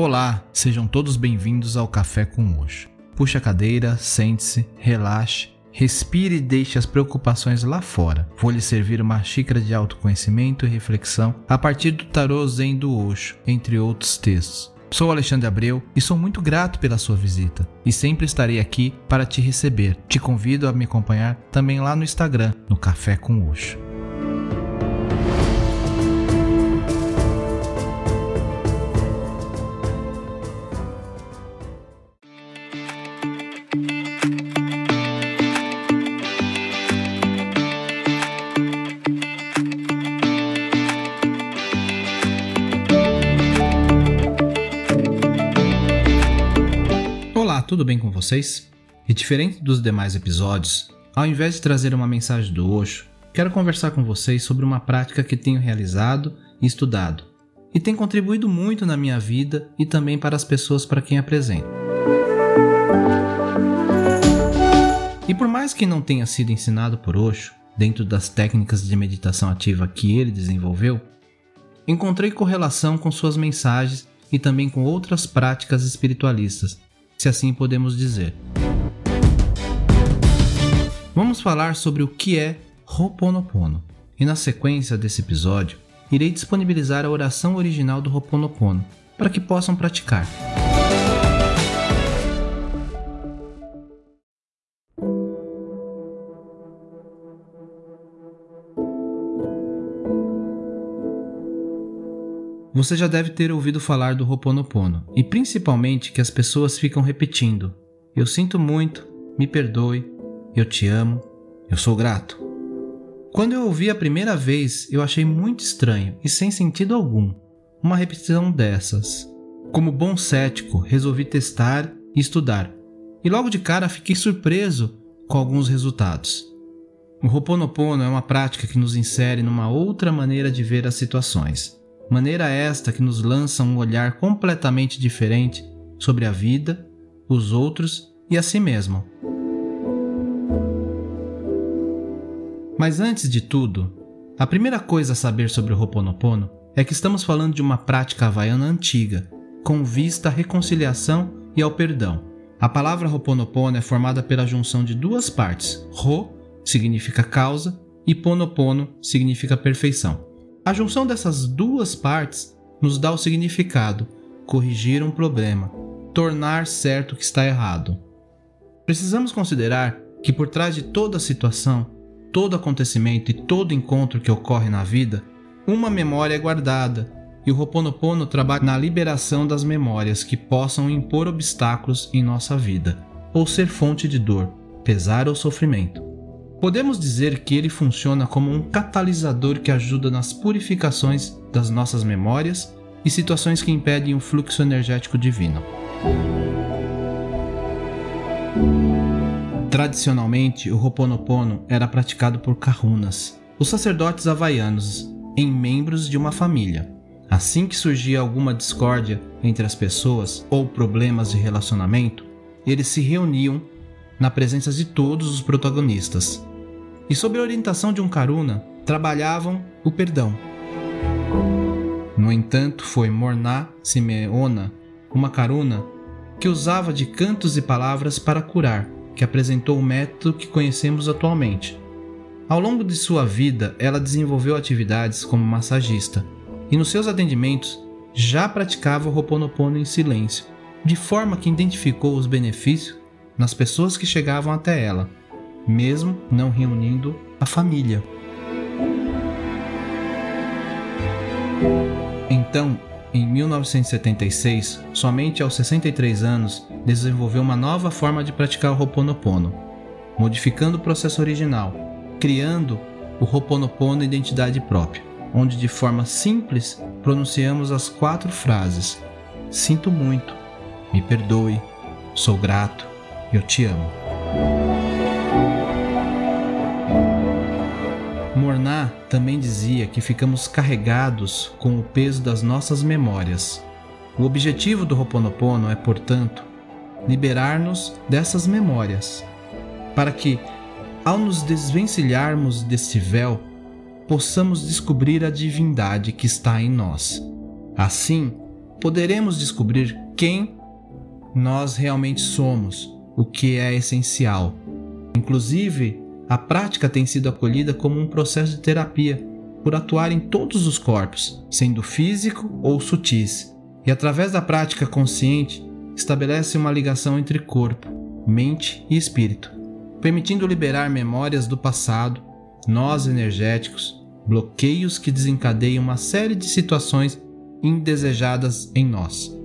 Olá, sejam todos bem-vindos ao Café com Osho. Puxe a cadeira, sente-se, relaxe, respire e deixe as preocupações lá fora. Vou lhe servir uma xícara de autoconhecimento e reflexão a partir do Tarô Zen do Osho, entre outros textos. Sou Alexandre Abreu e sou muito grato pela sua visita e sempre estarei aqui para te receber. Te convido a me acompanhar também lá no Instagram, no Café com Osho. Tudo bem com vocês? E diferente dos demais episódios, ao invés de trazer uma mensagem do Osho, quero conversar com vocês sobre uma prática que tenho realizado e estudado, e tem contribuído muito na minha vida e também para as pessoas para quem apresento. E por mais que não tenha sido ensinado por Osho, dentro das técnicas de meditação ativa que ele desenvolveu, encontrei correlação com suas mensagens e também com outras práticas espiritualistas se assim podemos dizer. Vamos falar sobre o que é Ho'oponopono. E na sequência desse episódio, irei disponibilizar a oração original do Ho'oponopono para que possam praticar. Você já deve ter ouvido falar do Ho'oponopono, e principalmente que as pessoas ficam repetindo: Eu sinto muito, me perdoe, eu te amo, eu sou grato. Quando eu ouvi a primeira vez, eu achei muito estranho e sem sentido algum uma repetição dessas. Como bom cético, resolvi testar e estudar, e logo de cara fiquei surpreso com alguns resultados. O Ho'oponopono é uma prática que nos insere numa outra maneira de ver as situações maneira esta que nos lança um olhar completamente diferente sobre a vida, os outros e a si mesmo. Mas antes de tudo, a primeira coisa a saber sobre o Ho'oponopono é que estamos falando de uma prática havaiana antiga, com vista à reconciliação e ao perdão. A palavra Ho'oponopono é formada pela junção de duas partes. Ho significa causa e Ponopono significa perfeição. A junção dessas duas partes nos dá o significado: corrigir um problema, tornar certo o que está errado. Precisamos considerar que por trás de toda situação, todo acontecimento e todo encontro que ocorre na vida, uma memória é guardada, e o Ho'oponopono trabalha na liberação das memórias que possam impor obstáculos em nossa vida, ou ser fonte de dor, pesar ou sofrimento. Podemos dizer que ele funciona como um catalisador que ajuda nas purificações das nossas memórias e situações que impedem o fluxo energético divino. Tradicionalmente, o Ho'oponopono era praticado por kahunas, os sacerdotes havaianos, em membros de uma família. Assim que surgia alguma discórdia entre as pessoas ou problemas de relacionamento, eles se reuniam na presença de todos os protagonistas e, sob a orientação de um Karuna, trabalhavam o perdão. No entanto, foi Morná Simeona, uma Karuna, que usava de cantos e palavras para curar, que apresentou o método que conhecemos atualmente. Ao longo de sua vida, ela desenvolveu atividades como massagista e nos seus atendimentos já praticava o Ho'oponopono em silêncio, de forma que identificou os benefícios nas pessoas que chegavam até ela mesmo não reunindo a família. Então, em 1976, somente aos 63 anos, desenvolveu uma nova forma de praticar o Ho'oponopono, modificando o processo original, criando o Ho'oponopono identidade própria, onde de forma simples pronunciamos as quatro frases: Sinto muito, me perdoe, sou grato, eu te amo. Também dizia que ficamos carregados com o peso das nossas memórias. O objetivo do Ho'oponopono é, portanto, liberar-nos dessas memórias, para que, ao nos desvencilharmos desse véu, possamos descobrir a divindade que está em nós. Assim, poderemos descobrir quem nós realmente somos, o que é essencial. Inclusive, a prática tem sido acolhida como um processo de terapia, por atuar em todos os corpos, sendo físico ou sutis, e através da prática consciente estabelece uma ligação entre corpo, mente e espírito, permitindo liberar memórias do passado, nós energéticos, bloqueios que desencadeiam uma série de situações indesejadas em nós.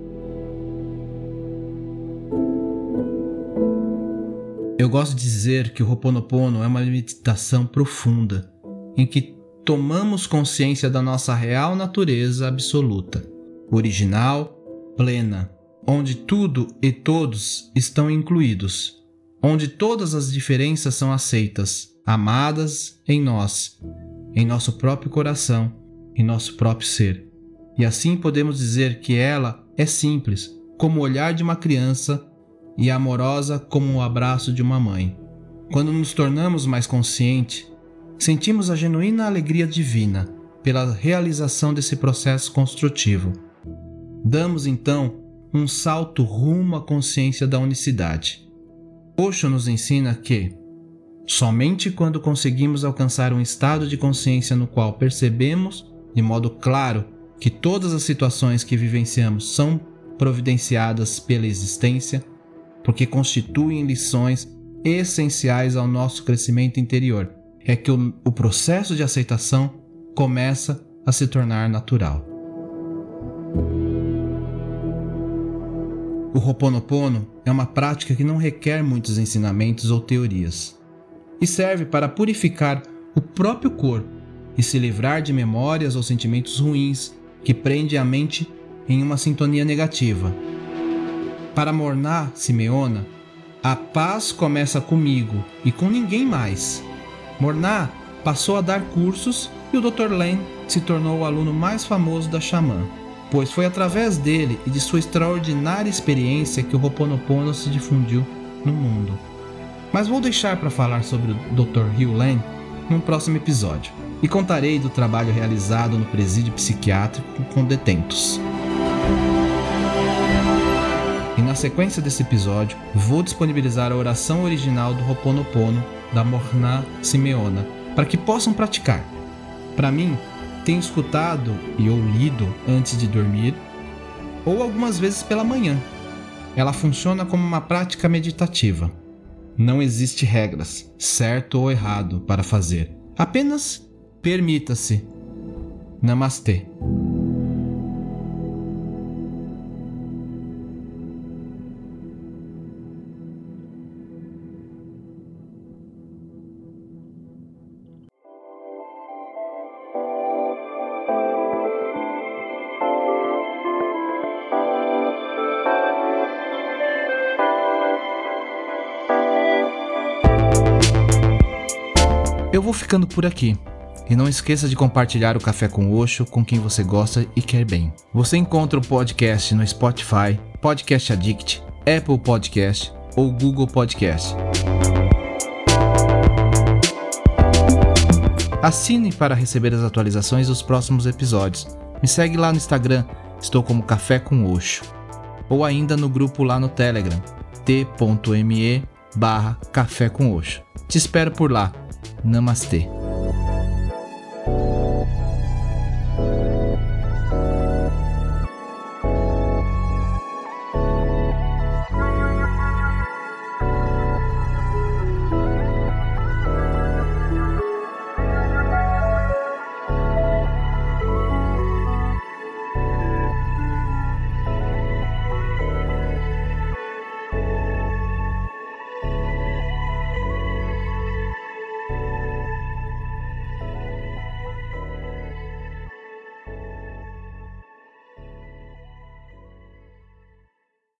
Eu gosto de dizer que o Ho'oponopono é uma meditação profunda, em que tomamos consciência da nossa real natureza absoluta, original, plena, onde tudo e todos estão incluídos, onde todas as diferenças são aceitas, amadas em nós, em nosso próprio coração, em nosso próprio ser. E assim podemos dizer que ela é simples, como o olhar de uma criança, e amorosa como o abraço de uma mãe. Quando nos tornamos mais conscientes, sentimos a genuína alegria divina pela realização desse processo construtivo. Damos então um salto rumo à consciência da unicidade. Osho nos ensina que, somente quando conseguimos alcançar um estado de consciência no qual percebemos, de modo claro, que todas as situações que vivenciamos são providenciadas pela existência, porque constituem lições essenciais ao nosso crescimento interior, é que o, o processo de aceitação começa a se tornar natural. O Ho'oponopono é uma prática que não requer muitos ensinamentos ou teorias e serve para purificar o próprio corpo e se livrar de memórias ou sentimentos ruins que prendem a mente em uma sintonia negativa. Para Morná Simeona, a paz começa comigo e com ninguém mais. Morná passou a dar cursos e o Dr. Len se tornou o aluno mais famoso da xamã pois foi através dele e de sua extraordinária experiência que o Ho'oponopono se difundiu no mundo. Mas vou deixar para falar sobre o Dr. Hugh Lane num próximo episódio e contarei do trabalho realizado no presídio psiquiátrico com detentos. Na sequência desse episódio, vou disponibilizar a oração original do Ho'oponopono da Morna Simeona para que possam praticar. Para mim, tenho escutado e ou lido antes de dormir, ou algumas vezes pela manhã. Ela funciona como uma prática meditativa. Não existe regras, certo ou errado, para fazer. Apenas permita-se. Namastê. Eu vou ficando por aqui. E não esqueça de compartilhar o Café com Oxo com quem você gosta e quer bem. Você encontra o podcast no Spotify, Podcast Addict, Apple Podcast ou Google Podcast. Assine para receber as atualizações dos próximos episódios. Me segue lá no Instagram, estou como Café com Oxo. Ou ainda no grupo lá no Telegram, t.me barra Café com Oxo. Te espero por lá. Namastê.